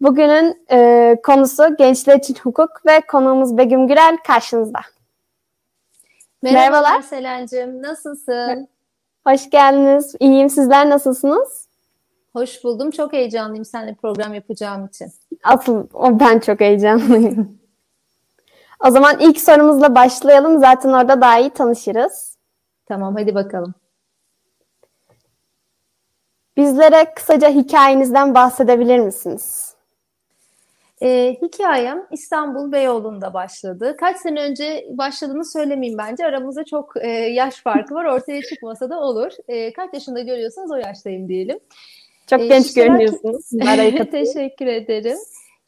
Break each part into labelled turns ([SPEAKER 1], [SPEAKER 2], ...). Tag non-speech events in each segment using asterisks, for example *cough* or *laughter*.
[SPEAKER 1] Bugünün e, konusu gençler için hukuk ve konuğumuz Begüm Gürel karşınızda.
[SPEAKER 2] Merhabalar, Merhabalar. Selen'cim. Nasılsın?
[SPEAKER 1] Hoş geldiniz. İyiyim. Sizler nasılsınız?
[SPEAKER 2] Hoş buldum. Çok heyecanlıyım seninle program yapacağım için.
[SPEAKER 1] Asıl ben çok heyecanlıyım. o zaman ilk sorumuzla başlayalım. Zaten orada daha iyi tanışırız.
[SPEAKER 2] Tamam hadi bakalım.
[SPEAKER 1] Bizlere kısaca hikayenizden bahsedebilir misiniz?
[SPEAKER 2] E, hikayem İstanbul Beyoğlu'nda başladı. Kaç sene önce başladığını söylemeyeyim bence. Aramızda çok e, yaş farkı var. Ortaya çıkmasa da olur. E, kaç yaşında görüyorsanız o yaştayım diyelim.
[SPEAKER 1] Çok e, genç iştirak... görünüyorsunuz. *laughs*
[SPEAKER 2] Teşekkür ederim.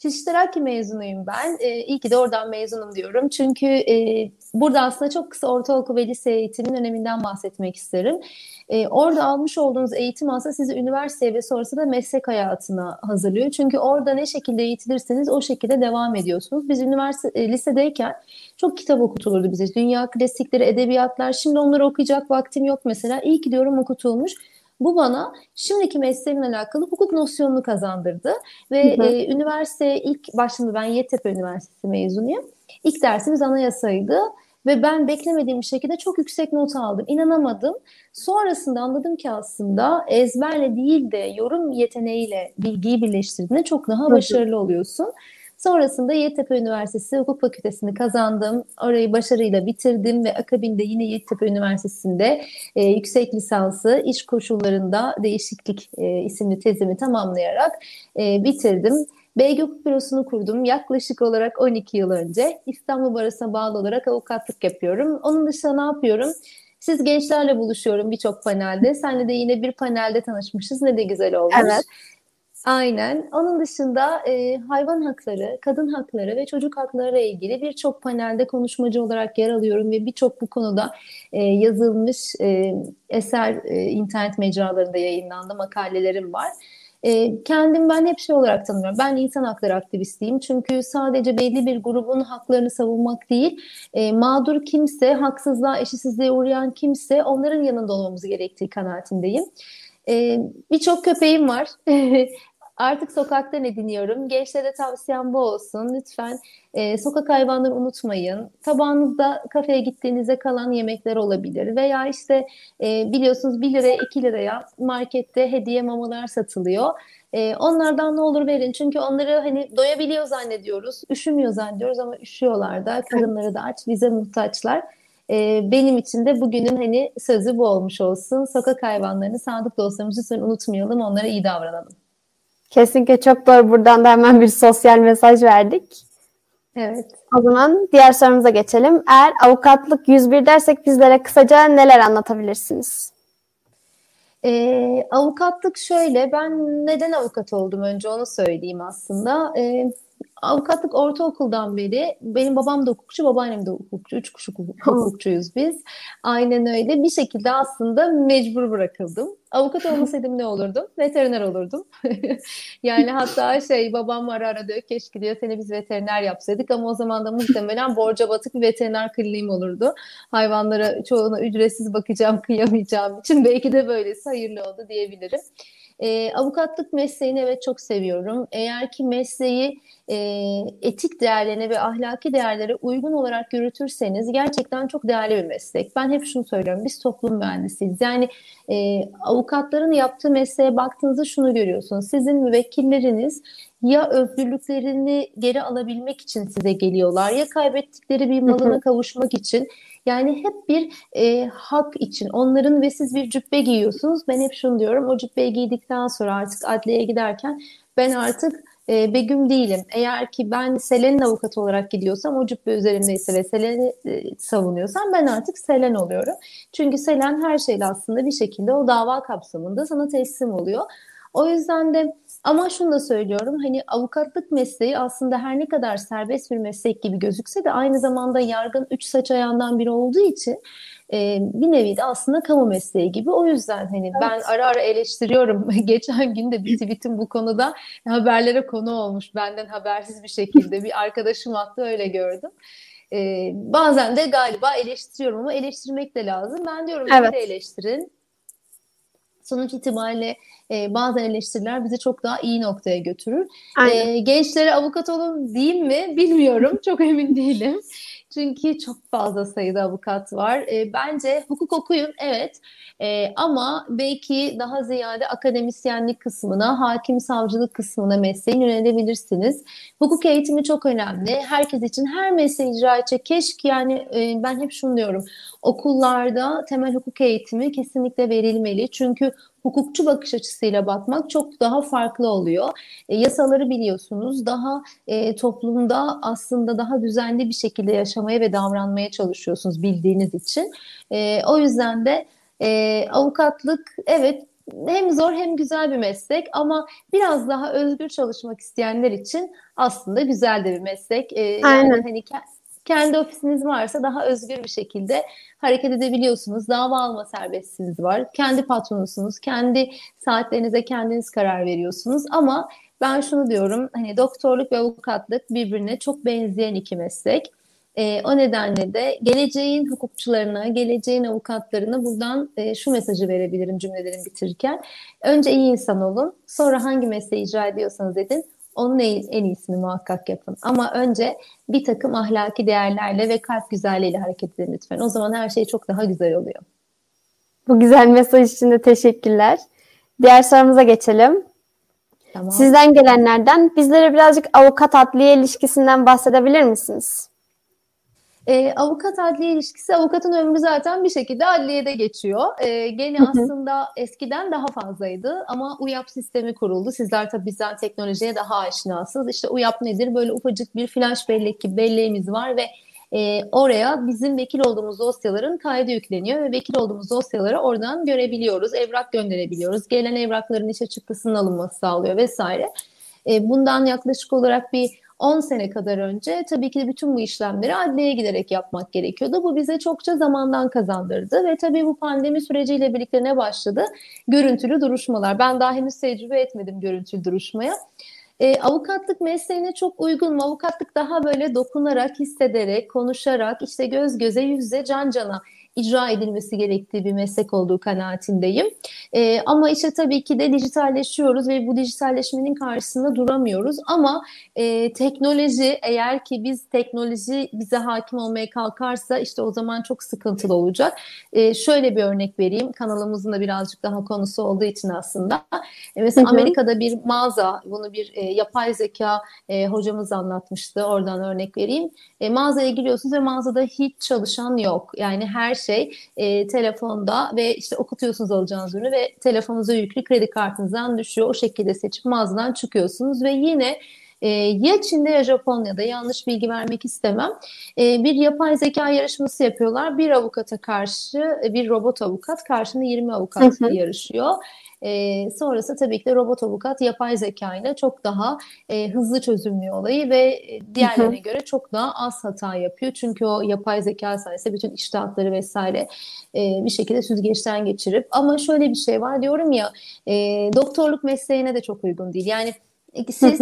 [SPEAKER 2] Şiştiraki mezunuyum ben. E, iyi ki de oradan mezunum diyorum. Çünkü e, burada aslında çok kısa ortaokul ve lise eğitimin öneminden bahsetmek isterim. E, orada almış olduğunuz eğitim aslında sizi üniversiteye ve sonrasında meslek hayatına hazırlıyor. Çünkü orada ne şekilde eğitilirseniz o şekilde devam ediyorsunuz. Biz üniversite e, lisedeyken çok kitap okutulurdu bize. Dünya klasikleri, edebiyatlar. Şimdi onları okuyacak vaktim yok mesela. İyi ki diyorum okutulmuş. Bu bana şimdiki mesleğimle alakalı hukuk nosyonunu kazandırdı. Ve hı hı. E, üniversiteye ilk başladığımda ben Yeditepe Üniversitesi mezunuyum. İlk dersimiz anayasaydı. Ve ben beklemediğim bir şekilde çok yüksek not aldım. İnanamadım. Sonrasında anladım ki aslında ezberle değil de yorum yeteneğiyle bilgiyi birleştirdiğinde çok daha başarılı oluyorsun. Sonrasında Yeditepe Üniversitesi Hukuk Fakültesini kazandım. Orayı başarıyla bitirdim ve akabinde yine Yeditepe Üniversitesi'nde e, yüksek lisansı iş koşullarında değişiklik e, isimli tezimi tamamlayarak e, bitirdim. BG Hukuk Bürosu'nu kurdum. Yaklaşık olarak 12 yıl önce İstanbul Barası'na bağlı olarak avukatlık yapıyorum. Onun dışında ne yapıyorum? Siz gençlerle buluşuyorum birçok panelde. Senle de yine bir panelde tanışmışız. Ne de güzel olmuş. Evet. Aynen. Onun dışında e, hayvan hakları, kadın hakları ve çocuk hakları ile ilgili birçok panelde konuşmacı olarak yer alıyorum ve birçok bu konuda e, yazılmış e, eser e, internet mecralarında yayınlandı, makalelerim var. E, kendim ben hep şey olarak tanımıyorum. Ben insan hakları aktivistiyim. Çünkü sadece belli bir grubun haklarını savunmak değil, e, mağdur kimse, haksızlığa, eşitsizliğe uğrayan kimse onların yanında olmamız gerektiği kanaatindeyim. E, Birçok köpeğim var. *laughs* Artık sokaktan ediniyorum. Gençlere tavsiyem bu olsun. Lütfen e, sokak hayvanları unutmayın. Tabağınızda kafeye gittiğinizde kalan yemekler olabilir. Veya işte e, biliyorsunuz 1 liraya 2 liraya markette hediye mamalar satılıyor. E, onlardan ne olur verin. Çünkü onları hani doyabiliyor zannediyoruz. Üşümüyor zannediyoruz ama üşüyorlar da. Karınları da aç. Bize muhtaçlar. E, benim için de bugünün hani sözü bu olmuş olsun. Sokak hayvanlarını sadık dostlarımızı lütfen unutmayalım. Onlara iyi davranalım.
[SPEAKER 1] Kesinlikle çok doğru. Buradan da hemen bir sosyal mesaj verdik.
[SPEAKER 2] Evet.
[SPEAKER 1] O zaman diğer sorumuza geçelim. Eğer avukatlık 101 dersek bizlere kısaca neler anlatabilirsiniz?
[SPEAKER 2] Ee, avukatlık şöyle, ben neden avukat oldum önce onu söyleyeyim aslında. Ee, avukatlık ortaokuldan beri benim babam da hukukçu, babaannem de hukukçu. Üç kuşak hukukçuyuz biz. Aynen öyle. Bir şekilde aslında mecbur bırakıldım. Avukat olmasaydım ne olurdum? Veteriner olurdum. *laughs* yani hatta şey babam ara ara diyor keşke diyor seni biz veteriner yapsaydık ama o zaman da muhtemelen borca batık bir veteriner kliniğim olurdu. Hayvanlara çoğuna ücretsiz bakacağım, kıyamayacağım için belki de böylesi hayırlı oldu diyebilirim. E, avukatlık mesleğini evet çok seviyorum. Eğer ki mesleği e, etik değerlerine ve ahlaki değerlere uygun olarak yürütürseniz gerçekten çok değerli bir meslek. Ben hep şunu söylüyorum, biz toplum mühendisiyiz. Yani e, avukatların yaptığı mesleğe baktığınızda şunu görüyorsunuz. Sizin müvekkilleriniz ya özgürlüklerini geri alabilmek için size geliyorlar ya kaybettikleri bir malına kavuşmak için yani hep bir e, hak için onların ve siz bir cübbe giyiyorsunuz. Ben hep şunu diyorum o cübbeyi giydikten sonra artık adliyeye giderken ben artık e, Begüm değilim. Eğer ki ben Selen'in avukatı olarak gidiyorsam o cübbe üzerindeyse ve Selen'i e, savunuyorsam ben artık Selen oluyorum. Çünkü Selen her şeyle aslında bir şekilde o dava kapsamında sana teslim oluyor. O yüzden de ama şunu da söylüyorum hani avukatlık mesleği aslında her ne kadar serbest bir meslek gibi gözükse de aynı zamanda yargın üç saç ayağından biri olduğu için e, bir nevi de aslında kamu mesleği gibi. O yüzden hani evet. ben ara ara eleştiriyorum. *laughs* Geçen gün de bir tweetim bu konuda haberlere konu olmuş benden habersiz bir şekilde. Bir arkadaşım attı öyle gördüm. Ee, bazen de galiba eleştiriyorum ama eleştirmek de lazım. Ben diyorum evet. de eleştirin sonuç itibariyle e, bazı eleştiriler bizi çok daha iyi noktaya götürür. E, gençlere avukat olun diyeyim mi bilmiyorum. Çok emin değilim. *laughs* Çünkü çok fazla sayıda avukat var. E, bence hukuk okuyun evet e, ama belki daha ziyade akademisyenlik kısmına, hakim savcılık kısmına mesleğin yönelebilirsiniz. Hukuk eğitimi çok önemli. Herkes için her mesleği icra edecek. Keşke yani e, ben hep şunu diyorum. Okullarda temel hukuk eğitimi kesinlikle verilmeli. Çünkü hukukçu bakış açısıyla bakmak çok daha farklı oluyor. E, yasaları biliyorsunuz. Daha e, toplumda aslında daha düzenli bir şekilde yaşamaya ve davranmaya çalışıyorsunuz bildiğiniz için. E, o yüzden de e, avukatlık evet hem zor hem güzel bir meslek ama biraz daha özgür çalışmak isteyenler için aslında güzel de bir meslek. E, Aynen. Yani hani kendi ofisiniz varsa daha özgür bir şekilde hareket edebiliyorsunuz. Dava alma serbestsiniz var. Kendi patronusunuz. Kendi saatlerinize kendiniz karar veriyorsunuz. Ama ben şunu diyorum hani doktorluk ve avukatlık birbirine çok benzeyen iki meslek. E, o nedenle de geleceğin hukukçularına, geleceğin avukatlarına buradan e, şu mesajı verebilirim cümlelerimi bitirirken. Önce iyi insan olun, sonra hangi mesleği icra ediyorsanız edin, onun en iyisini muhakkak yapın. Ama önce bir takım ahlaki değerlerle ve kalp güzelliğiyle hareket edin lütfen. O zaman her şey çok daha güzel oluyor.
[SPEAKER 1] Bu güzel mesaj için de teşekkürler. Diğer sorumuza geçelim. Tamam. Sizden gelenlerden bizlere birazcık avukat adliye ilişkisinden bahsedebilir misiniz?
[SPEAKER 2] E, avukat adliye ilişkisi avukatın ömrü zaten bir şekilde adliyede geçiyor. E, gene aslında eskiden daha fazlaydı ama UYAP sistemi kuruldu. Sizler tabii bizden teknolojiye daha aşinasınız. İşte UYAP nedir? Böyle ufacık bir flash bellek gibi belleğimiz var ve e, oraya bizim vekil olduğumuz dosyaların kaydı yükleniyor ve vekil olduğumuz dosyaları oradan görebiliyoruz. Evrak gönderebiliyoruz. Gelen evrakların işe çıktısının alınması sağlıyor vesaire. E, bundan yaklaşık olarak bir 10 sene kadar önce tabii ki de bütün bu işlemleri adliyeye giderek yapmak gerekiyordu. Bu bize çokça zamandan kazandırdı ve tabii bu pandemi süreciyle birlikte ne başladı? Görüntülü duruşmalar. Ben daha henüz tecrübe etmedim görüntülü duruşmaya. E, avukatlık mesleğine çok uygun mu? Avukatlık daha böyle dokunarak, hissederek, konuşarak, işte göz göze, yüze, can cana icra edilmesi gerektiği bir meslek olduğu kanaatindeyim. E, ama işte tabii ki de dijitalleşiyoruz ve bu dijitalleşmenin karşısında duramıyoruz. Ama e, teknoloji eğer ki biz teknoloji bize hakim olmaya kalkarsa işte o zaman çok sıkıntılı olacak. E, şöyle bir örnek vereyim. Kanalımızın da birazcık daha konusu olduğu için aslında. E, mesela hı hı. Amerika'da bir mağaza, bunu bir e, yapay zeka e, hocamız anlatmıştı. Oradan örnek vereyim. E, mağazaya giriyorsunuz ve mağazada hiç çalışan yok. Yani her şey e, telefonda ve işte okutuyorsunuz alacağınız ürünü ve telefonunuza yüklü kredi kartınızdan düşüyor. O şekilde seçip mağazadan çıkıyorsunuz ve yine e, ya Çin'de ya Japonya'da yanlış bilgi vermek istemem. E, bir yapay zeka yarışması yapıyorlar. Bir avukata karşı bir robot avukat karşında 20 avukat yarışıyor. E, sonrası tabii ki de robot avukat yapay zeka ile çok daha e, hızlı çözümlüyor olayı ve diğerlerine göre çok daha az hata yapıyor. Çünkü o yapay zeka sayesinde bütün iştahatları vesaire e, bir şekilde süzgeçten geçirip ama şöyle bir şey var diyorum ya e, doktorluk mesleğine de çok uygun değil. Yani siz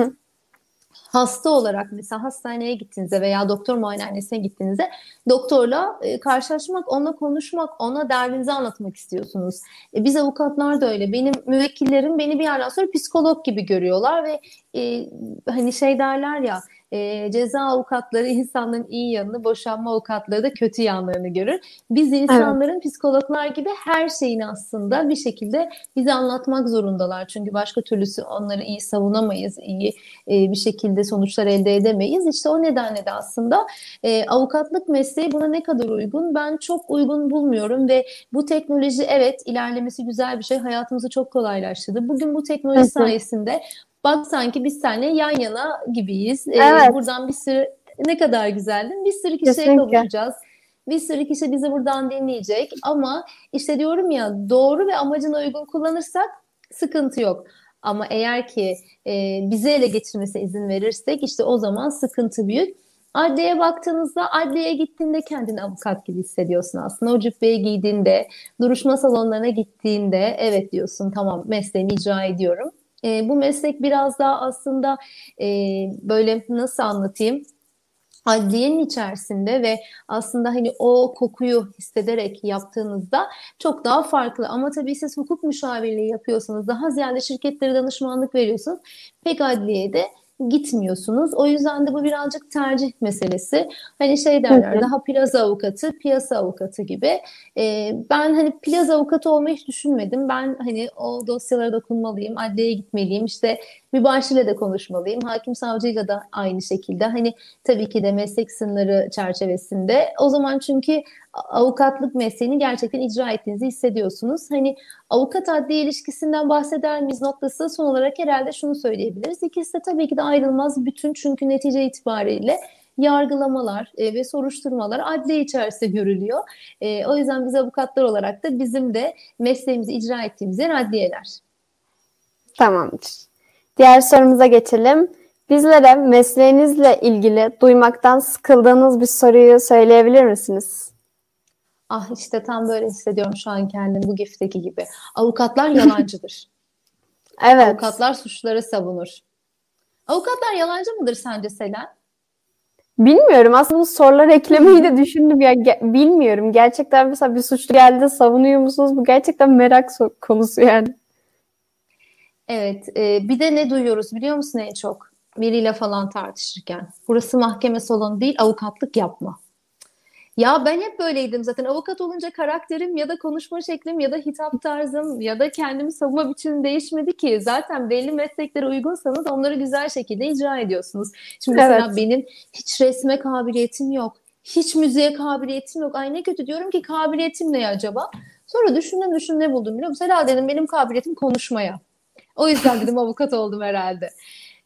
[SPEAKER 2] hasta olarak mesela hastaneye gittiğinizde veya doktor muayenehanesine gittiğinizde doktorla e, karşılaşmak, onunla konuşmak, ona derdinizi anlatmak istiyorsunuz. E, biz avukatlar da öyle. Benim müvekkillerim beni bir yerden sonra psikolog gibi görüyorlar ve e, hani şey derler ya e, ceza avukatları *laughs* insanların iyi yanını, boşanma avukatları da kötü yanlarını görür. Biz insanların evet. psikologlar gibi her şeyini aslında bir şekilde bize anlatmak zorundalar. Çünkü başka türlüsü onları iyi savunamayız, iyi e, bir şekilde sonuçlar elde edemeyiz. İşte o nedenle de aslında e, avukatlık mesleği buna ne kadar uygun? Ben çok uygun bulmuyorum ve bu teknoloji evet ilerlemesi güzel bir şey. Hayatımızı çok kolaylaştırdı. Bugün bu teknoloji sayesinde Bak sanki biz seninle yan yana gibiyiz. Ee, evet. buradan bir sürü ne kadar güzel değil mi? Bir sürü kişiye Kesinlikle. kavuşacağız. Bir sürü kişi bizi buradan dinleyecek ama işte diyorum ya doğru ve amacına uygun kullanırsak sıkıntı yok. Ama eğer ki e, bize ele geçirmesine izin verirsek işte o zaman sıkıntı büyük. Adliyeye baktığınızda adliyeye gittiğinde kendini avukat gibi hissediyorsun aslında. O cübbeyi giydiğinde, duruşma salonlarına gittiğinde evet diyorsun tamam mesleğimi icra ediyorum. E, bu meslek biraz daha aslında e, böyle nasıl anlatayım? adliyenin içerisinde ve aslında hani o kokuyu hissederek yaptığınızda çok daha farklı. Ama tabii siz hukuk müşavirliği yapıyorsanız, daha ziyade şirketlere danışmanlık veriyorsunuz. Pek adliyede gitmiyorsunuz. O yüzden de bu birazcık tercih meselesi. Hani şey derler daha plaza avukatı, piyasa avukatı gibi. Ee, ben hani plaza avukatı olmayı hiç düşünmedim. Ben hani o dosyalara dokunmalıyım, adliyeye gitmeliyim. İşte mübaşirle de konuşmalıyım. Hakim savcıyla da aynı şekilde. Hani tabii ki de meslek sınırları çerçevesinde. O zaman çünkü avukatlık mesleğini gerçekten icra ettiğinizi hissediyorsunuz. Hani avukat adliye ilişkisinden bahseder miyiz noktası son olarak herhalde şunu söyleyebiliriz. İkisi de tabii ki de ayrılmaz bütün çünkü netice itibariyle yargılamalar e, ve soruşturmalar adliye içerisinde görülüyor. E, o yüzden biz avukatlar olarak da bizim de mesleğimizi icra ettiğimiz yer adliyeler.
[SPEAKER 1] Tamamdır. Diğer sorumuza geçelim. Bizlere mesleğinizle ilgili duymaktan sıkıldığınız bir soruyu söyleyebilir misiniz?
[SPEAKER 2] Ah işte tam böyle hissediyorum şu an kendimi bu gifteki gibi. Avukatlar yalancıdır. *laughs*
[SPEAKER 1] evet.
[SPEAKER 2] Avukatlar suçları savunur. Avukatlar yalancı mıdır sence Selen?
[SPEAKER 1] Bilmiyorum. Aslında bu sorular eklemeyi de düşündüm. Ya ge- bilmiyorum. Gerçekten mesela bir suçlu geldi savunuyor musunuz? Bu gerçekten merak konusu yani.
[SPEAKER 2] Evet. E, bir de ne duyuyoruz biliyor musun en çok? Biriyle falan tartışırken. Burası mahkeme salonu değil avukatlık yapma. Ya ben hep böyleydim zaten. Avukat olunca karakterim ya da konuşma şeklim ya da hitap tarzım ya da kendimi savunma biçimim değişmedi ki. Zaten belli mesleklere uygunsanız onları güzel şekilde icra ediyorsunuz. Şimdi evet. mesela benim hiç resme kabiliyetim yok. Hiç müziğe kabiliyetim yok. Ay ne kötü diyorum ki kabiliyetim ne acaba? Sonra düşündüm düşündüm ne buldum biliyor musun? Herhalde dedim benim kabiliyetim konuşmaya. O yüzden dedim avukat oldum herhalde.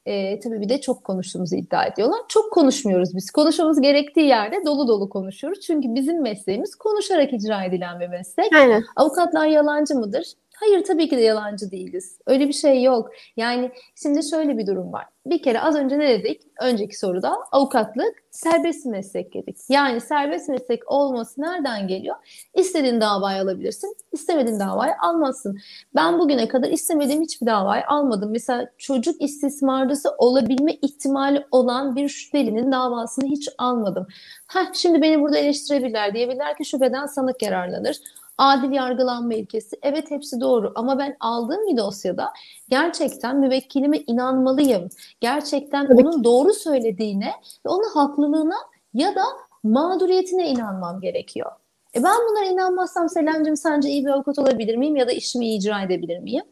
[SPEAKER 2] E, tabii bir de çok konuştuğumuzu iddia ediyorlar. Çok konuşmuyoruz biz. Konuşmamız gerektiği yerde dolu dolu konuşuyoruz. Çünkü bizim mesleğimiz konuşarak icra edilen bir meslek.
[SPEAKER 1] Aynen.
[SPEAKER 2] Avukatlar yalancı mıdır? Hayır tabii ki de yalancı değiliz. Öyle bir şey yok. Yani şimdi şöyle bir durum var. Bir kere az önce ne dedik? Önceki soruda avukatlık serbest meslek dedik. Yani serbest meslek olması nereden geliyor? İstediğin davayı alabilirsin, istemediğin davayı almazsın. Ben bugüne kadar istemediğim hiçbir davayı almadım. Mesela çocuk istismarcısı olabilme ihtimali olan bir şüphelinin davasını hiç almadım. Heh, şimdi beni burada eleştirebilirler diyebilirler ki şüpheden sanık yararlanır adil yargılanma ilkesi. Evet hepsi doğru ama ben aldığım bir dosyada gerçekten müvekkilime inanmalıyım. Gerçekten Tabii onun ki. doğru söylediğine ve onun haklılığına ya da mağduriyetine inanmam gerekiyor. E ben bunlara inanmazsam Selamcığım sence iyi bir avukat olabilir miyim ya da işimi icra edebilir miyim?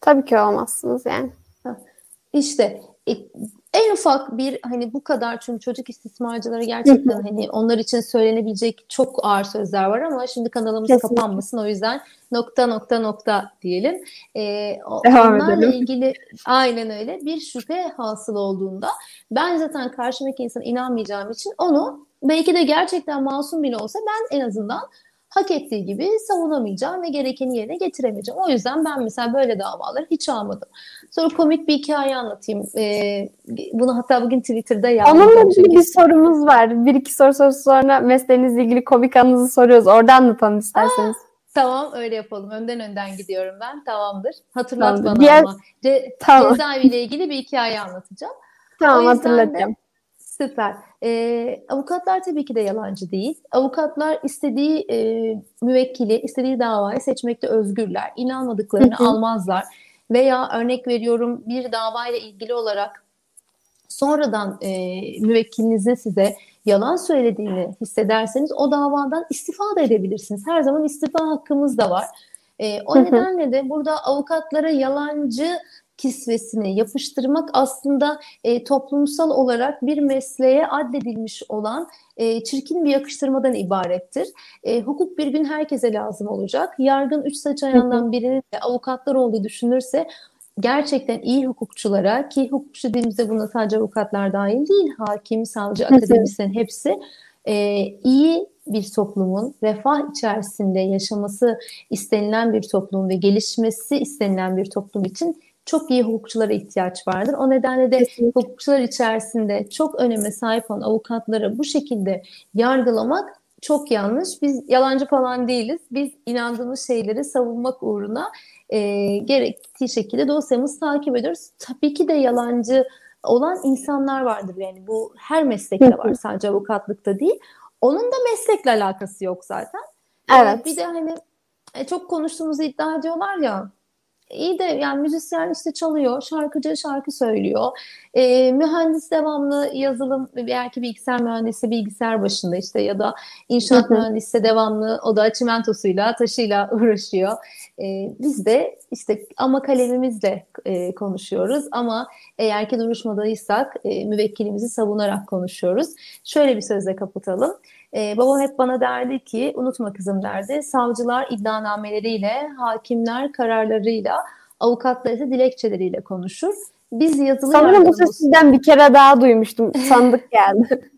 [SPEAKER 1] Tabii ki olmazsınız yani.
[SPEAKER 2] İşte e, en ufak bir hani bu kadar çünkü çocuk istismarcıları gerçekten hani onlar için söylenebilecek çok ağır sözler var ama şimdi kanalımız Kesinlikle. kapanmasın o yüzden nokta nokta nokta diyelim. Ee, onlarla edelim. ilgili aynen öyle bir şüphe hasıl olduğunda ben zaten karşımdaki insana inanmayacağım için onu belki de gerçekten masum bile olsa ben en azından hak ettiği gibi savunamayacağım ve gerekeni yerine getiremeyeceğim. O yüzden ben mesela böyle davaları hiç almadım. Sonra komik bir hikaye anlatayım. Ee, bunu hatta bugün Twitter'da
[SPEAKER 1] yazdım. Onunla ilgili bir sorumuz var. Bir iki soru soru sonra mesleğinizle ilgili komik anınızı soruyoruz. Orada anlatalım isterseniz. Aa,
[SPEAKER 2] Tamam öyle yapalım. Önden önden gidiyorum ben. Tamamdır. Hatırlat Tamamdır. bana Diğer... ama. Ce tamam. Cezaeviyle ilgili bir hikaye anlatacağım.
[SPEAKER 1] Tamam hatırlatacağım. De,
[SPEAKER 2] Süper. Ee, avukatlar tabii ki de yalancı değil. Avukatlar istediği e, müvekkili, istediği davayı seçmekte özgürler. İnanmadıklarını almazlar. Veya örnek veriyorum bir davayla ilgili olarak sonradan e, müvekkilinizin size yalan söylediğini hissederseniz o davadan istifade edebilirsiniz. Her zaman istifa hakkımız da var. E, o nedenle de burada avukatlara yalancı kisvesini yapıştırmak aslında e, toplumsal olarak bir mesleğe addedilmiş olan e, çirkin bir yakıştırmadan ibarettir. E, hukuk bir gün herkese lazım olacak. Yargın üç saç ayağından birinin de avukatlar olduğu düşünürse gerçekten iyi hukukçulara ki hukukçu dediğimizde buna sadece avukatlar dahil değil, hakim, savcı, akademisyen hepsi e, iyi bir toplumun refah içerisinde yaşaması istenilen bir toplum ve gelişmesi istenilen bir toplum için çok iyi hukukçulara ihtiyaç vardır. O nedenle de Kesinlikle. hukukçular içerisinde çok öneme sahip olan avukatları bu şekilde yargılamak çok yanlış. Biz yalancı falan değiliz. Biz inandığımız şeyleri savunmak uğruna e, gerektiği şekilde dosyamızı takip ediyoruz. Tabii ki de yalancı olan insanlar vardır. Yani bu her meslekte var sadece avukatlıkta değil. Onun da meslekle alakası yok zaten. Evet. Bir de hani e, çok konuştuğumuzu iddia ediyorlar ya iyi de yani müzisyen işte çalıyor, şarkıcı şarkı söylüyor. E, mühendis devamlı yazılım, belki bilgisayar mühendisi bilgisayar başında işte ya da inşaat mühendisi devamlı o da çimentosuyla, taşıyla *laughs* uğraşıyor. E, biz de işte ama kalemimizle e, konuşuyoruz ama eğer ki duruşmadaysak e, müvekkilimizi savunarak konuşuyoruz. Şöyle bir sözle kapatalım. E, babam hep bana derdi ki unutma kızım derdi. Savcılar iddianameleriyle, hakimler kararlarıyla, avukatlar ise dilekçeleriyle konuşur. Biz yazılı
[SPEAKER 1] Sanırım bu söz sizden bir kere daha duymuştum. *laughs* Sandık geldi.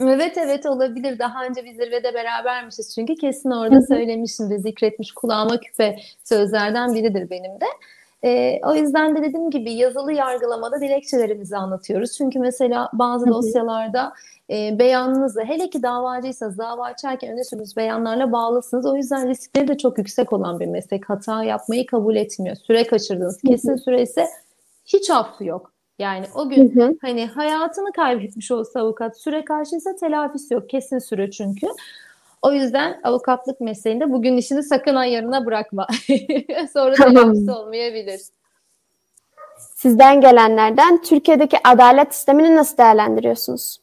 [SPEAKER 2] Evet evet olabilir. Daha önce biz zirvede berabermişiz çünkü kesin orada söylemişimdir, zikretmiş kulağıma küpe sözlerden biridir benim de. E, o yüzden de dediğim gibi yazılı yargılamada dilekçelerimizi anlatıyoruz. Çünkü mesela bazı dosyalarda e, beyanınızı hele ki davacıysanız dava açarken öne sürdüğünüz beyanlarla bağlısınız. O yüzden riskleri de çok yüksek olan bir meslek. Hata yapmayı kabul etmiyor. Süre kaçırdınız. Kesin süre ise hiç affı yok. Yani o gün hı hı. hani hayatını kaybetmiş olsa avukat süre karşıysa telafisi yok. Kesin süre çünkü. O yüzden avukatlık mesleğinde bugün işini sakın ayarına bırakma. *laughs* Sonra tamam. olmayabilir.
[SPEAKER 1] Sizden gelenlerden Türkiye'deki adalet sistemini nasıl değerlendiriyorsunuz?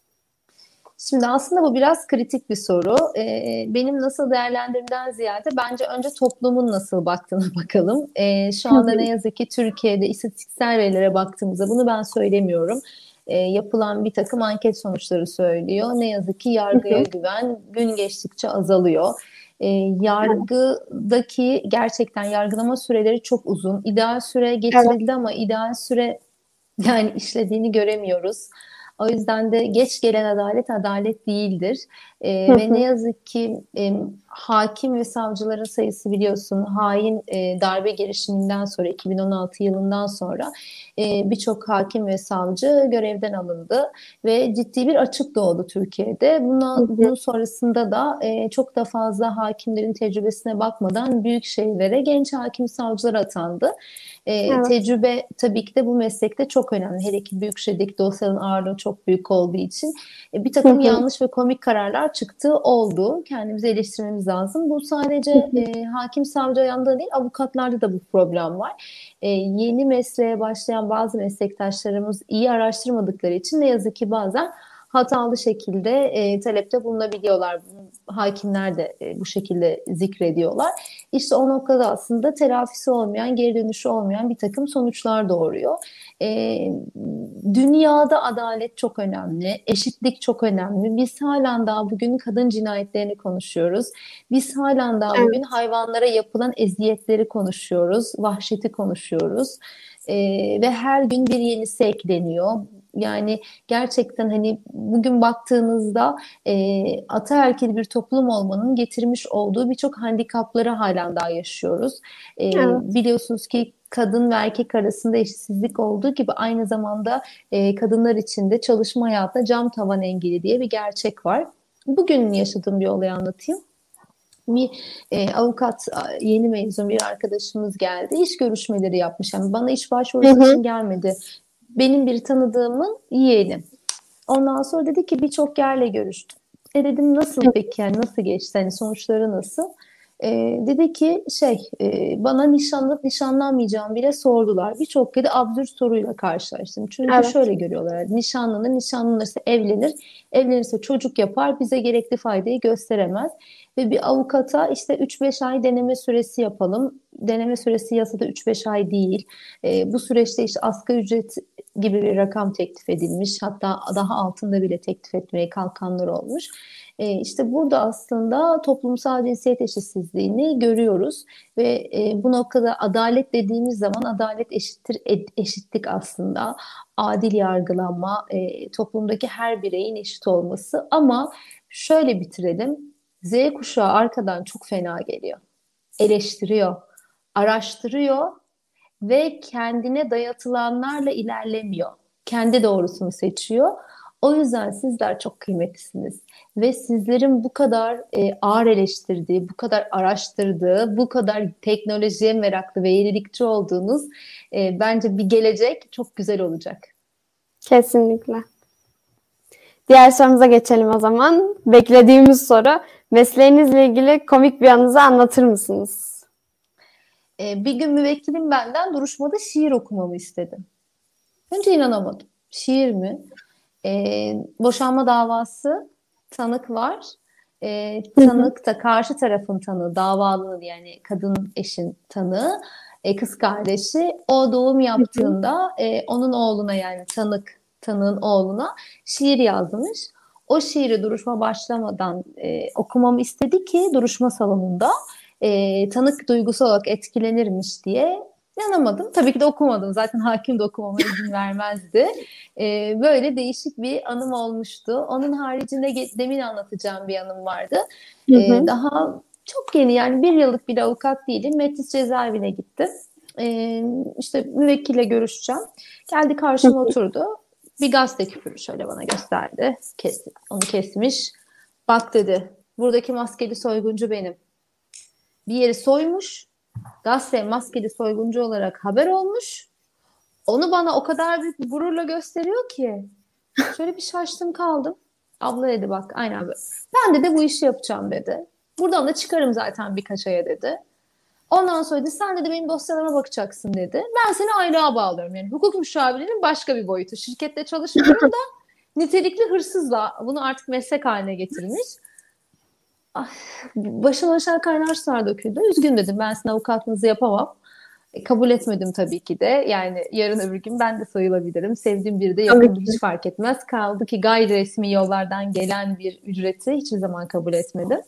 [SPEAKER 2] Şimdi aslında bu biraz kritik bir soru. Ee, benim nasıl değerlendirimden ziyade bence önce toplumun nasıl baktığına *laughs* bakalım. Ee, şu anda ne yazık ki Türkiye'de istatistiksel verilere baktığımızda bunu ben söylemiyorum. Ee, yapılan bir takım anket sonuçları söylüyor. Ne yazık ki yargıya güven gün geçtikçe azalıyor. E, yargıdaki gerçekten yargılama süreleri çok uzun. İdeal süre getirildi evet. ama ideal süre yani işlediğini göremiyoruz. O yüzden de geç gelen adalet adalet değildir. E, ve ne yazık ki e, hakim ve savcıların sayısı biliyorsun hain e, darbe girişiminden sonra 2016 yılından sonra e, birçok hakim ve savcı görevden alındı ve ciddi bir açık doğdu Türkiye'de. Buna, bunun sonrasında da e, çok da fazla hakimlerin tecrübesine bakmadan büyük şehirlere genç hakim savcılar atandı. E, evet. Tecrübe tabii ki de bu meslekte çok önemli. Hele ki büyük şehirdeki dosyaların ağırlığı çok büyük olduğu için e, bir takım yanlış ve komik kararlar çıktı oldu. Kendimizi eleştirmemiz lazım. Bu sadece e, hakim savcı ayağında değil avukatlarda da bu problem var. E, yeni mesleğe başlayan bazı meslektaşlarımız iyi araştırmadıkları için ne yazık ki bazen hatalı şekilde e, talepte bulunabiliyorlar. Hakimler de e, bu şekilde zikrediyorlar. İşte o noktada aslında telafisi olmayan, geri dönüşü olmayan bir takım sonuçlar doğuruyor. E, dünyada adalet çok önemli, eşitlik çok önemli. Biz halen daha bugün kadın cinayetlerini konuşuyoruz. Biz halen daha evet. bugün hayvanlara yapılan eziyetleri konuşuyoruz, vahşeti konuşuyoruz. E, ve her gün bir yenisi ekleniyor. Yani gerçekten hani bugün baktığınızda e, ataerkil bir toplum olmanın getirmiş olduğu birçok handikapları halen daha yaşıyoruz. E, evet. Biliyorsunuz ki kadın ve erkek arasında eşitsizlik olduğu gibi aynı zamanda e, kadınlar için de çalışma hayatında cam tavan engeli diye bir gerçek var. Bugün yaşadığım bir olayı anlatayım bir e, avukat yeni mezun bir arkadaşımız geldi. İş görüşmeleri yapmış. Yani bana iş başvurusu için gelmedi benim bir tanıdığımın yeğeni. Ondan sonra dedi ki birçok yerle görüştüm. E dedim nasıl peki yani nasıl geçti hani sonuçları nasıl? E, dedi ki şey e, bana nişanlık nişanlanmayacağım bile sordular. Birçok kere absürt soruyla karşılaştım. Çünkü evet. şöyle görüyorlar. Yani, nişanlanır, nişanlanırsa evlenir. Evlenirse çocuk yapar, bize gerekli faydayı gösteremez. Ve bir avukata işte 3-5 ay deneme süresi yapalım. Deneme süresi yasada 3-5 ay değil. E, bu süreçte işte asgari ücret gibi bir rakam teklif edilmiş. Hatta daha altında bile teklif etmeye kalkanlar olmuş. E, işte burada aslında toplumsal cinsiyet eşitsizliğini görüyoruz ve e, bu noktada adalet dediğimiz zaman adalet eşittir eşitlik aslında adil yargılanma, e, toplumdaki her bireyin eşit olması ama şöyle bitirelim. Z kuşağı arkadan çok fena geliyor. Eleştiriyor, araştırıyor ve kendine dayatılanlarla ilerlemiyor. Kendi doğrusunu seçiyor. O yüzden sizler çok kıymetlisiniz ve sizlerin bu kadar e, ağır eleştirdiği, bu kadar araştırdığı, bu kadar teknolojiye meraklı ve yenilikçi olduğunuz e, bence bir gelecek çok güzel olacak.
[SPEAKER 1] Kesinlikle. Diğer sorumuza geçelim o zaman. Beklediğimiz soru. Mesleğinizle ilgili komik bir anınızı anlatır mısınız?
[SPEAKER 2] Ee, bir gün müvekkilim benden duruşmada şiir okumamı istedi. Önce inanamadım. Şiir mi? Ee, boşanma davası, tanık var. Ee, tanık da karşı tarafın tanığı, davalı yani kadın eşin tanığı, e, kız kardeşi. O doğum yaptığında e, onun oğluna yani tanık tanığın oğluna şiir yazmış. O şiiri duruşma başlamadan e, okumamı istedi ki duruşma salonunda e, tanık duygusal olarak etkilenirmiş diye inanamadım. Tabii ki de okumadım. Zaten hakim de okumama izin vermezdi. E, böyle değişik bir anım olmuştu. Onun haricinde demin anlatacağım bir anım vardı. E, daha çok yeni yani bir yıllık bir avukat değilim. Metris cezaevine gittim. E, işte müvekkille görüşeceğim. Geldi karşıma oturdu. Bir gazete küpürü şöyle bana gösterdi. Kes, onu kesmiş. Bak dedi. Buradaki maskeli soyguncu benim. Bir yeri soymuş. Gazete maskeli soyguncu olarak haber olmuş. Onu bana o kadar büyük bir gururla gösteriyor ki. Şöyle bir şaştım kaldım. Abla dedi bak aynen böyle. Ben de de bu işi yapacağım dedi. Buradan da çıkarım zaten birkaç aya dedi. Ondan sonra dedi sen dedi benim dosyalarıma bakacaksın dedi. Ben seni aylığa bağlıyorum. Yani hukuk müşavirinin başka bir boyutu. Şirkette çalışmıyorum da nitelikli hırsızla bunu artık meslek haline getirmiş. Ah, başım aşağı kaynar sular döküldü. Üzgün dedim ben sizin avukatlığınızı yapamam. E, kabul etmedim tabii ki de. Yani yarın öbür gün ben de sayılabilirim. Sevdiğim biri de yakın hiç fark etmez. Kaldı ki gayri resmi yollardan gelen bir ücreti hiçbir zaman kabul etmedim.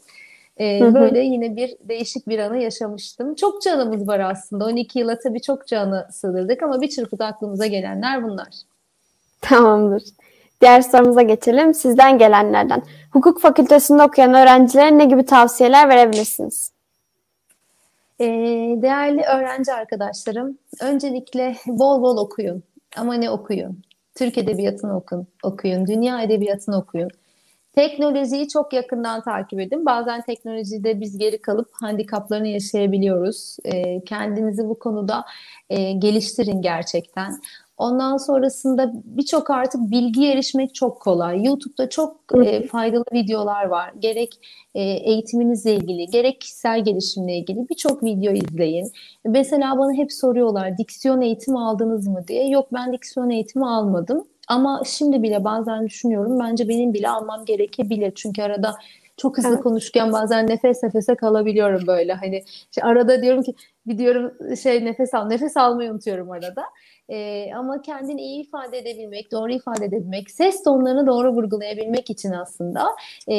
[SPEAKER 2] Ee, hı hı. Böyle yine bir değişik bir anı yaşamıştım. Çok canımız var aslında. 12 yıla tabii çok canı sığdırdık ama bir çırpıda aklımıza gelenler bunlar.
[SPEAKER 1] Tamamdır. Diğer sorumuza geçelim. Sizden gelenlerden. Hukuk fakültesinde okuyan öğrencilere ne gibi tavsiyeler verebilirsiniz?
[SPEAKER 2] Ee, değerli öğrenci arkadaşlarım, öncelikle bol bol okuyun. Ama ne okuyun? Türk Edebiyatı'nı okun, okuyun, Dünya Edebiyatı'nı okuyun. Teknolojiyi çok yakından takip edin. Bazen teknolojide biz geri kalıp handikaplarını yaşayabiliyoruz. E, kendinizi bu konuda e, geliştirin gerçekten. Ondan sonrasında birçok artık bilgi erişmek çok kolay. YouTube'da çok e, faydalı videolar var. Gerek e, eğitiminizle ilgili, gerek kişisel gelişimle ilgili birçok video izleyin. Mesela bana hep soruyorlar diksiyon eğitimi aldınız mı diye. Yok ben diksiyon eğitimi almadım. Ama şimdi bile bazen düşünüyorum bence benim bile almam gerekebilir. Çünkü arada çok hızlı evet. konuşurken bazen nefes nefese kalabiliyorum böyle. Hani işte arada diyorum ki bir diyorum şey nefes al. Nefes almayı unutuyorum arada. Ee, ama kendini iyi ifade edebilmek, doğru ifade edebilmek, ses tonlarını doğru vurgulayabilmek için aslında e,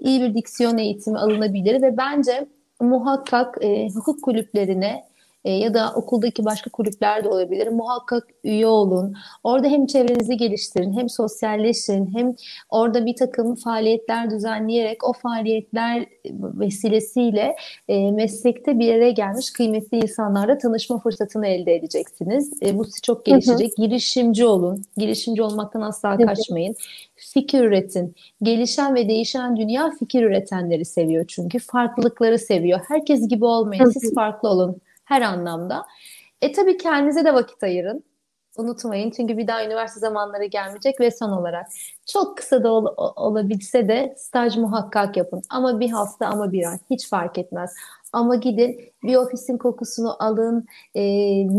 [SPEAKER 2] iyi bir diksiyon eğitimi alınabilir ve bence muhakkak e, hukuk kulüplerine e, ya da okuldaki başka kulüpler de olabilir. Muhakkak üye olun. Orada hem çevrenizi geliştirin, hem sosyalleşin, hem orada bir takım faaliyetler düzenleyerek o faaliyetler vesilesiyle e, meslekte bir yere gelmiş kıymetli insanlarla tanışma fırsatını elde edeceksiniz. E, bu sizi çok gelişecek. Hı hı. Girişimci olun. Girişimci olmaktan asla kaçmayın. Fikir üretin. Gelişen ve değişen dünya fikir üretenleri seviyor çünkü. Farklılıkları seviyor. Herkes gibi olmayın. Siz farklı olun her anlamda. E tabii kendinize de vakit ayırın. Unutmayın çünkü bir daha üniversite zamanları gelmeyecek ve son olarak çok kısa da ol, olabilse de staj muhakkak yapın. Ama bir hafta ama bir ay hiç fark etmez. Ama gidin bir ofisin kokusunu alın. E,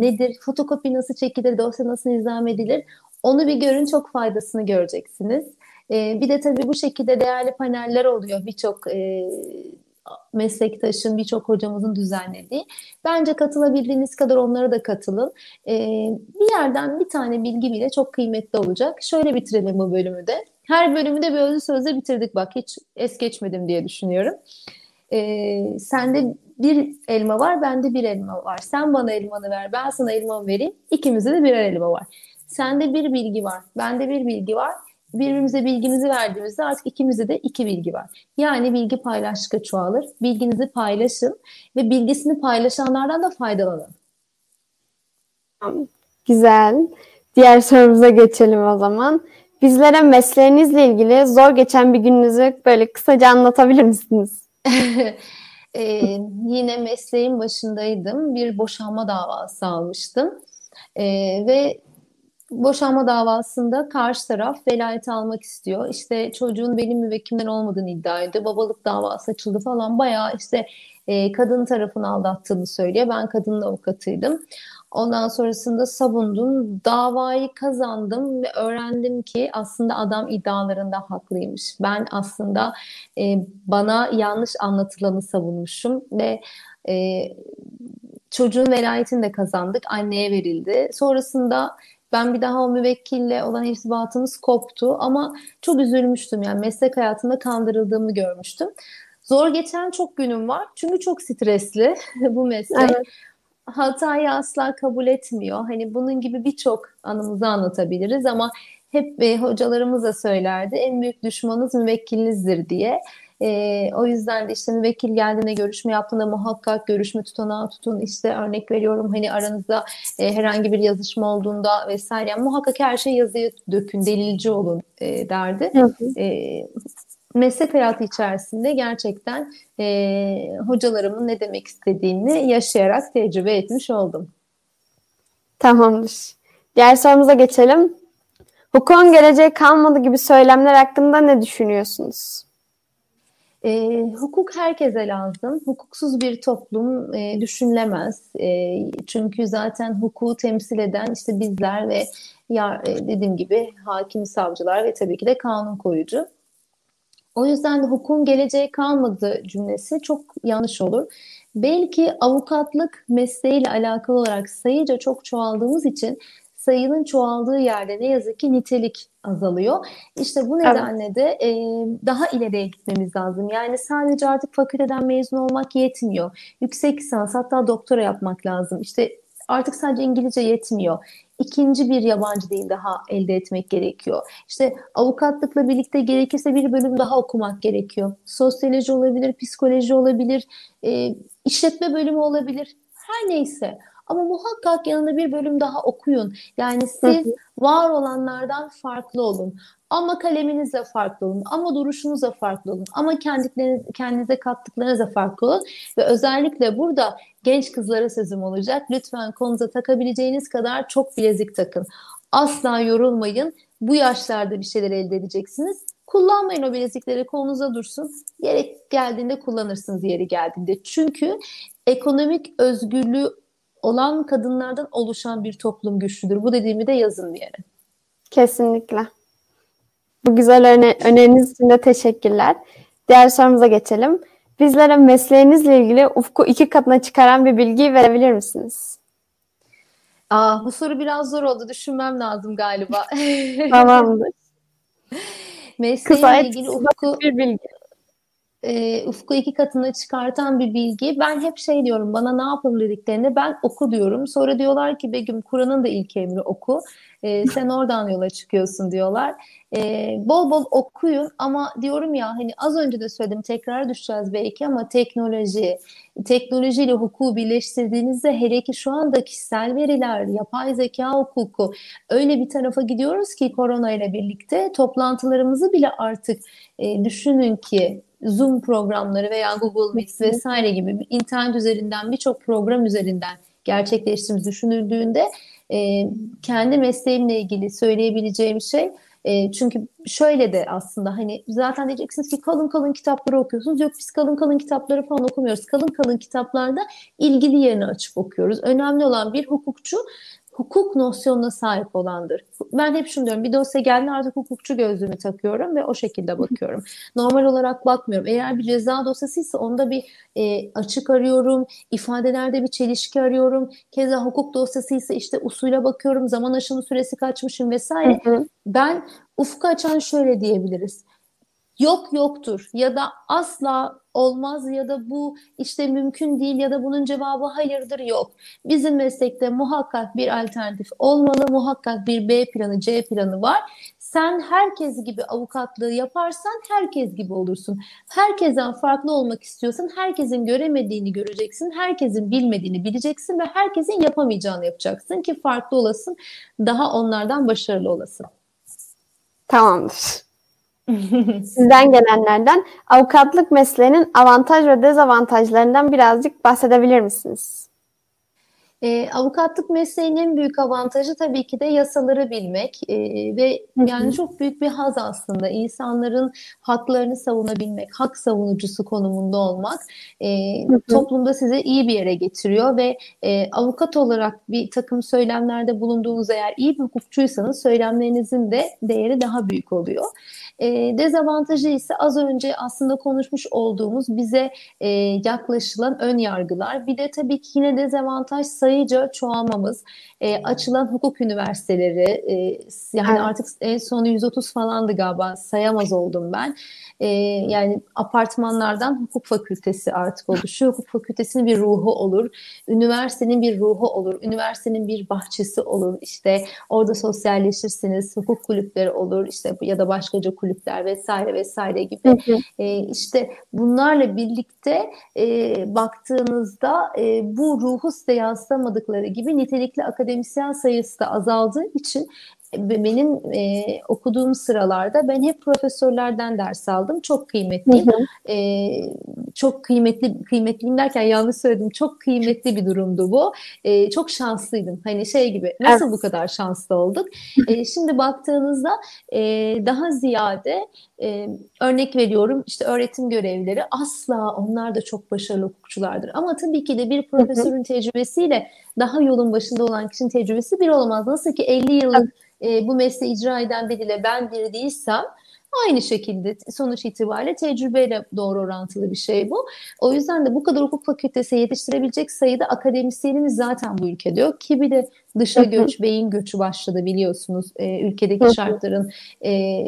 [SPEAKER 2] nedir? Fotokopi nasıl çekilir? Dosya nasıl nizam edilir? Onu bir görün çok faydasını göreceksiniz. E, bir de tabii bu şekilde değerli paneller oluyor. Birçok e, meslektaşın, birçok hocamızın düzenlediği. Bence katılabildiğiniz kadar onlara da katılın. Ee, bir yerden bir tane bilgi bile çok kıymetli olacak. Şöyle bitirelim bu bölümü de. Her bölümü de bir özlü sözle bitirdik bak. Hiç es geçmedim diye düşünüyorum. Ee, sende bir elma var, bende bir elma var. Sen bana elmanı ver, ben sana elmamı vereyim. İkimizde de birer elma var. Sende bir bilgi var, bende bir bilgi var birbirimize bilgimizi verdiğimizde artık ikimizde de iki bilgi var. Yani bilgi paylaştıkça çoğalır. Bilginizi paylaşın ve bilgisini paylaşanlardan da faydalanın.
[SPEAKER 1] Güzel. Diğer sorumuza geçelim o zaman. Bizlere mesleğinizle ilgili zor geçen bir gününüzü böyle kısaca anlatabilir misiniz? *laughs*
[SPEAKER 2] ee, yine mesleğin başındaydım. Bir boşanma davası almıştım. Ee, ve boşanma davasında karşı taraf velayet almak istiyor. İşte çocuğun benim müvekkilimden olmadığını iddia ediyor. Babalık davası açıldı falan. Bayağı işte e, kadın tarafını aldattığını söylüyor. Ben kadının avukatıydım. Ondan sonrasında savundum. Davayı kazandım ve öğrendim ki aslında adam iddialarında haklıymış. Ben aslında e, bana yanlış anlatılanı savunmuşum ve e, çocuğun velayetini de kazandık. Anneye verildi. Sonrasında ben bir daha o müvekkille olan irtibatımız koptu ama çok üzülmüştüm. Yani meslek hayatında kandırıldığımı görmüştüm. Zor geçen çok günüm var. Çünkü çok stresli *laughs* bu meslek. Evet. Hatayı asla kabul etmiyor. Hani bunun gibi birçok anımızı anlatabiliriz ama hep e, hocalarımız da söylerdi. En büyük düşmanınız müvekkilinizdir diye. E, o yüzden de işte müvekkil geldiğinde görüşme yaptığında muhakkak görüşme tutanağı tutun. İşte örnek veriyorum hani aranızda e, herhangi bir yazışma olduğunda vesaire yani muhakkak her şey yazıya dökün, delilci olun e, derdi. E, meslek hayatı içerisinde gerçekten e, hocalarımın ne demek istediğini yaşayarak tecrübe etmiş oldum.
[SPEAKER 1] Tamamdır. Diğer sorumuza geçelim. Hukukun geleceği kalmadı gibi söylemler hakkında ne düşünüyorsunuz?
[SPEAKER 2] E, hukuk herkese lazım. Hukuksuz bir toplum e, düşünülemez. E, çünkü zaten hukuku temsil eden işte bizler ve ya, e, dediğim gibi hakim, savcılar ve tabii ki de kanun koyucu. O yüzden de hukukun geleceği kalmadı cümlesi çok yanlış olur. Belki avukatlık mesleğiyle alakalı olarak sayıca çok çoğaldığımız için sayının çoğaldığı yerde ne yazık ki nitelik azalıyor. İşte bu nedenle evet. de e, daha ileriye gitmemiz lazım. Yani sadece artık fakülteden mezun olmak yetmiyor. Yüksek lisans hatta doktora yapmak lazım. İşte artık sadece İngilizce yetmiyor. İkinci bir yabancı dil daha elde etmek gerekiyor. İşte avukatlıkla birlikte gerekirse bir bölüm daha okumak gerekiyor. Sosyoloji olabilir, psikoloji olabilir, e, işletme bölümü olabilir. Her neyse. Ama muhakkak yanında bir bölüm daha okuyun. Yani siz var olanlardan farklı olun. Ama kaleminizle farklı olun. Ama duruşunuzla farklı olun. Ama kendinize, kendinize kattıklarınızla farklı olun. Ve özellikle burada genç kızlara sözüm olacak. Lütfen konuza takabileceğiniz kadar çok bilezik takın. Asla yorulmayın. Bu yaşlarda bir şeyler elde edeceksiniz. Kullanmayın o bilezikleri kolunuza dursun. Gerek geldiğinde kullanırsınız yeri geldiğinde. Çünkü ekonomik özgürlüğü olan kadınlardan oluşan bir toplum güçlüdür. Bu dediğimi de yazın bir yere.
[SPEAKER 1] Kesinlikle. Bu güzel öne öneriniz için de teşekkürler. Diğer sorumuza geçelim. Bizlere mesleğinizle ilgili ufku iki katına çıkaran bir bilgi verebilir misiniz?
[SPEAKER 2] Aa, bu soru biraz zor oldu. Düşünmem lazım galiba. *laughs*
[SPEAKER 1] Tamamdır.
[SPEAKER 2] Mesleğimle Kısa ilgili ufku bir bilgi e, ufku iki katına çıkartan bir bilgi. Ben hep şey diyorum bana ne yapalım dediklerinde ben oku diyorum. Sonra diyorlar ki Begüm Kur'an'ın da ilk emri oku. E, sen oradan yola çıkıyorsun diyorlar. E, bol bol okuyun ama diyorum ya hani az önce de söyledim tekrar düşeceğiz belki ama teknoloji, teknolojiyle hukuku birleştirdiğinizde hele ki şu anda kişisel veriler, yapay zeka hukuku öyle bir tarafa gidiyoruz ki korona ile birlikte toplantılarımızı bile artık e, düşünün ki Zoom programları veya Google Meet vesaire gibi internet üzerinden birçok program üzerinden gerçekleştiğimiz düşünüldüğünde e, kendi mesleğimle ilgili söyleyebileceğim şey e, çünkü şöyle de aslında hani zaten diyeceksiniz ki kalın kalın kitapları okuyorsunuz. Yok biz kalın kalın kitapları falan okumuyoruz. Kalın kalın kitaplarda ilgili yerini açıp okuyoruz. Önemli olan bir hukukçu hukuk nosyonuna sahip olandır. Ben hep şunu diyorum bir dosya geldi artık hukukçu gözlüğümü takıyorum ve o şekilde bakıyorum. Normal olarak bakmıyorum. Eğer bir ceza dosyasıysa onda bir e, açık arıyorum, ifadelerde bir çelişki arıyorum. Keza hukuk dosyasıysa işte usule bakıyorum, zaman aşımı süresi kaçmışım vesaire. Hı hı. Ben ufku açan şöyle diyebiliriz yok yoktur ya da asla olmaz ya da bu işte mümkün değil ya da bunun cevabı hayırdır yok. Bizim meslekte muhakkak bir alternatif olmalı, muhakkak bir B planı, C planı var. Sen herkes gibi avukatlığı yaparsan herkes gibi olursun. Herkesten farklı olmak istiyorsan herkesin göremediğini göreceksin, herkesin bilmediğini bileceksin ve herkesin yapamayacağını yapacaksın ki farklı olasın, daha onlardan başarılı olasın.
[SPEAKER 1] Tamamdır. *laughs* Sizden gelenlerden avukatlık mesleğinin avantaj ve dezavantajlarından birazcık bahsedebilir misiniz?
[SPEAKER 2] E, avukatlık mesleğinin en büyük avantajı tabii ki de yasaları bilmek e, ve yani çok büyük bir haz aslında insanların haklarını savunabilmek, hak savunucusu konumunda olmak e, toplumda size iyi bir yere getiriyor ve e, avukat olarak bir takım söylemlerde bulunduğunuz eğer iyi bir hukukçuysanız söylemlerinizin de değeri daha büyük oluyor. E, dezavantajı ise az önce aslında konuşmuş olduğumuz bize e, yaklaşılan ön yargılar. Bir de tabii ki yine dezavantaj sayıca çoğalmamız. E, açılan hukuk üniversiteleri e, yani evet. artık en son 130 falandı galiba sayamaz oldum ben. E, yani apartmanlardan hukuk fakültesi artık oluşuyor. Hukuk fakültesinin bir ruhu olur. Üniversitenin bir ruhu olur. Üniversitenin bir bahçesi olur. İşte orada sosyalleşirsiniz. Hukuk kulüpleri olur. işte ya da başkaca kulüpler vesaire vesaire gibi. Hı hı. E, işte bunlarla birlikte e, baktığınızda e, bu ruhu size yansıtamadıkları gibi nitelikli akademisyen sayısı da azaldığı için benim e, okuduğum sıralarda ben hep profesörlerden ders aldım. Çok kıymetli. E, çok kıymetli kıymetliyim derken yanlış söyledim. Çok kıymetli bir durumdu bu. E, çok şanslıydım. Hani şey gibi nasıl evet. bu kadar şanslı olduk? E, *laughs* şimdi baktığınızda e, daha ziyade e, örnek veriyorum işte öğretim görevlileri asla onlar da çok başarılı hukukçulardır. Ama tabii ki de bir profesörün tecrübesiyle daha yolun başında olan kişinin tecrübesi bir olamaz. Nasıl ki 50 yılın e, bu mesleği icra eden biriyle ben biri değilsem Aynı şekilde sonuç itibariyle tecrübeyle doğru orantılı bir şey bu. O yüzden de bu kadar hukuk fakültesi yetiştirebilecek sayıda akademisyenimiz zaten bu ülkede yok. Ki bir de dışa göç, beyin göçü başladı biliyorsunuz e, ülkedeki şartların e,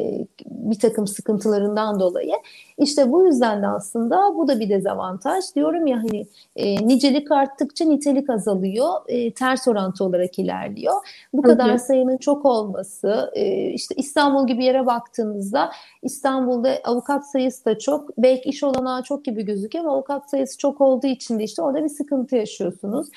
[SPEAKER 2] bir takım sıkıntılarından dolayı. İşte bu yüzden de aslında bu da bir dezavantaj. Diyorum ya hani e, nicelik arttıkça nitelik azalıyor, e, ters orantı olarak ilerliyor. Bu kadar sayının çok olması, e, işte İstanbul gibi yere baktığınızda İstanbul'da avukat sayısı da çok, belki iş olanağı çok gibi gözüküyor ama avukat sayısı çok olduğu için de işte orada bir sıkıntı yaşıyorsunuz.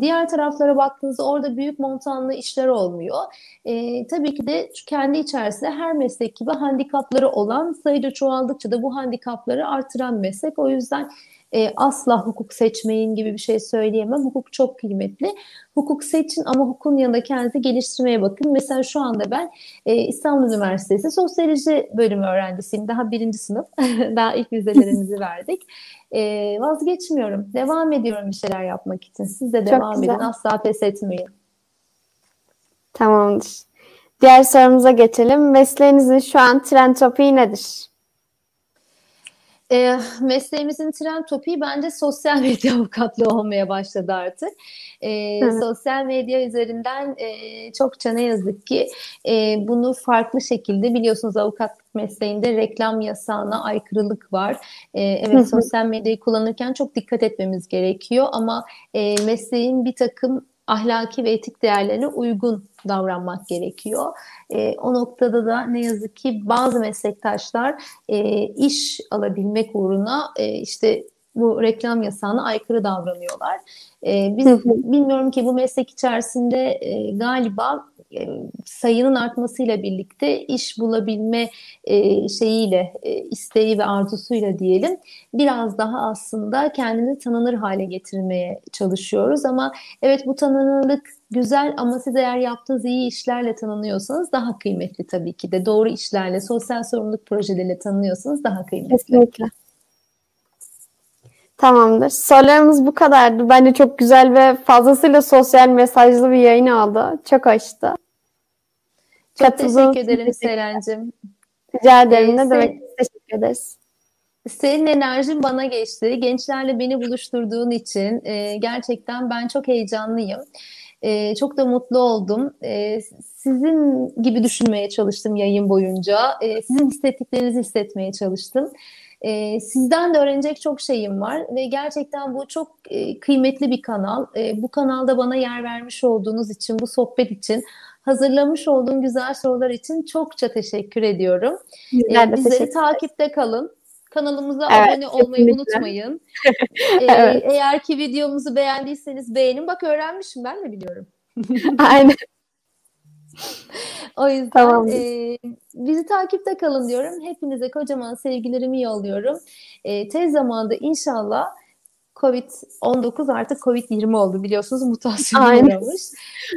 [SPEAKER 2] Diğer taraflara baktığınızda orada büyük montanlı işler olmuyor. E, tabii ki de kendi içerisinde her meslek gibi handikapları olan sayıca çoğaldıkça da bu handikapları artıran meslek. O yüzden e, asla hukuk seçmeyin gibi bir şey söyleyemem. Hukuk çok kıymetli. Hukuk seçin ama hukukun yanında kendinizi geliştirmeye bakın. Mesela şu anda ben e, İstanbul Üniversitesi Sosyoloji bölümü öğrencisiyim. Daha birinci sınıf. *laughs* Daha ilk vizelerimizi verdik. E, vazgeçmiyorum. Devam ediyorum bir şeyler yapmak için. Siz de devam edin. Asla pes etmeyin.
[SPEAKER 1] Tamamdır. Diğer sorumuza geçelim. Mesleğinizin şu an trend topiği nedir?
[SPEAKER 2] E, mesleğimizin trend topiği bence sosyal *laughs* medya avukatlığı olmaya başladı artık. E, sosyal medya üzerinden e, çokça ne yazık ki e, bunu farklı şekilde biliyorsunuz avukatlık mesleğinde reklam yasağına aykırılık var. E, evet sosyal medyayı kullanırken çok dikkat etmemiz gerekiyor ama e, mesleğin bir takım ahlaki ve etik değerlerine uygun davranmak gerekiyor. E, o noktada da ne yazık ki bazı meslektaşlar e, iş alabilmek uğruna e, işte bu reklam yasağına aykırı davranıyorlar. E, biz bilmiyorum ki bu meslek içerisinde e, galiba e, sayının artmasıyla birlikte iş bulabilme e, şeyiyle, e, isteği ve arzusuyla diyelim biraz daha aslında kendini tanınır hale getirmeye çalışıyoruz. Ama evet bu tanınırlık güzel ama siz eğer yaptığınız iyi işlerle tanınıyorsanız daha kıymetli tabii ki de. Doğru işlerle, sosyal sorumluluk projeleriyle tanınıyorsanız daha kıymetli.
[SPEAKER 1] Kesinlikle. Tamamdır. Sorularımız bu kadardı. Bence çok güzel ve fazlasıyla sosyal mesajlı bir yayın aldı. Çok hoştu.
[SPEAKER 2] Çok Katıldığınız teşekkür ederim Selen'cim.
[SPEAKER 1] Rica ederim. Ee, ne demek? Teşekkür ederiz.
[SPEAKER 2] Senin enerjin bana geçti. Gençlerle beni buluşturduğun için e, gerçekten ben çok heyecanlıyım. E, çok da mutlu oldum. E, sizin gibi düşünmeye çalıştım yayın boyunca. E, sizin hissettiklerinizi hissetmeye çalıştım. E, sizden de öğrenecek çok şeyim var ve gerçekten bu çok e, kıymetli bir kanal. E, bu kanalda bana yer vermiş olduğunuz için, bu sohbet için, hazırlamış olduğun güzel sorular için çokça teşekkür ediyorum. E, bizleri takipte kalın. Kanalımıza evet, abone olmayı kesinlikle. unutmayın. *laughs* ee, evet. Eğer ki videomuzu beğendiyseniz beğenin. Bak öğrenmişim ben de biliyorum.
[SPEAKER 1] Aynen.
[SPEAKER 2] O yüzden tamam. e, bizi takipte kalın diyorum. Hepinize kocaman sevgilerimi yolluyorum. E, tez zamanda inşallah Covid-19 artık Covid-20 oldu biliyorsunuz mutasyona uğramış.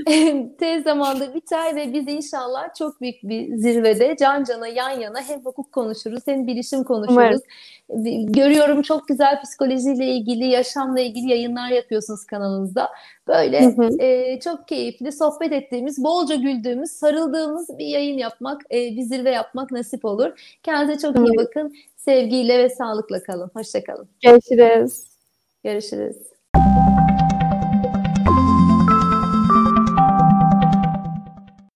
[SPEAKER 2] *laughs* Tez zamanda biter ve biz inşallah çok büyük bir zirvede can cana yan yana hem hukuk konuşuruz hem bilişim konuşuruz. Umarım. Görüyorum çok güzel psikolojiyle ilgili, yaşamla ilgili yayınlar yapıyorsunuz kanalınızda. Böyle hı hı. E, çok keyifli sohbet ettiğimiz, bolca güldüğümüz, sarıldığımız bir yayın yapmak, e, bir zirve yapmak nasip olur. Kendinize çok iyi bakın. Sevgiyle ve sağlıkla kalın. Hoşçakalın.
[SPEAKER 1] Görüşürüz.
[SPEAKER 2] Görüşürüz.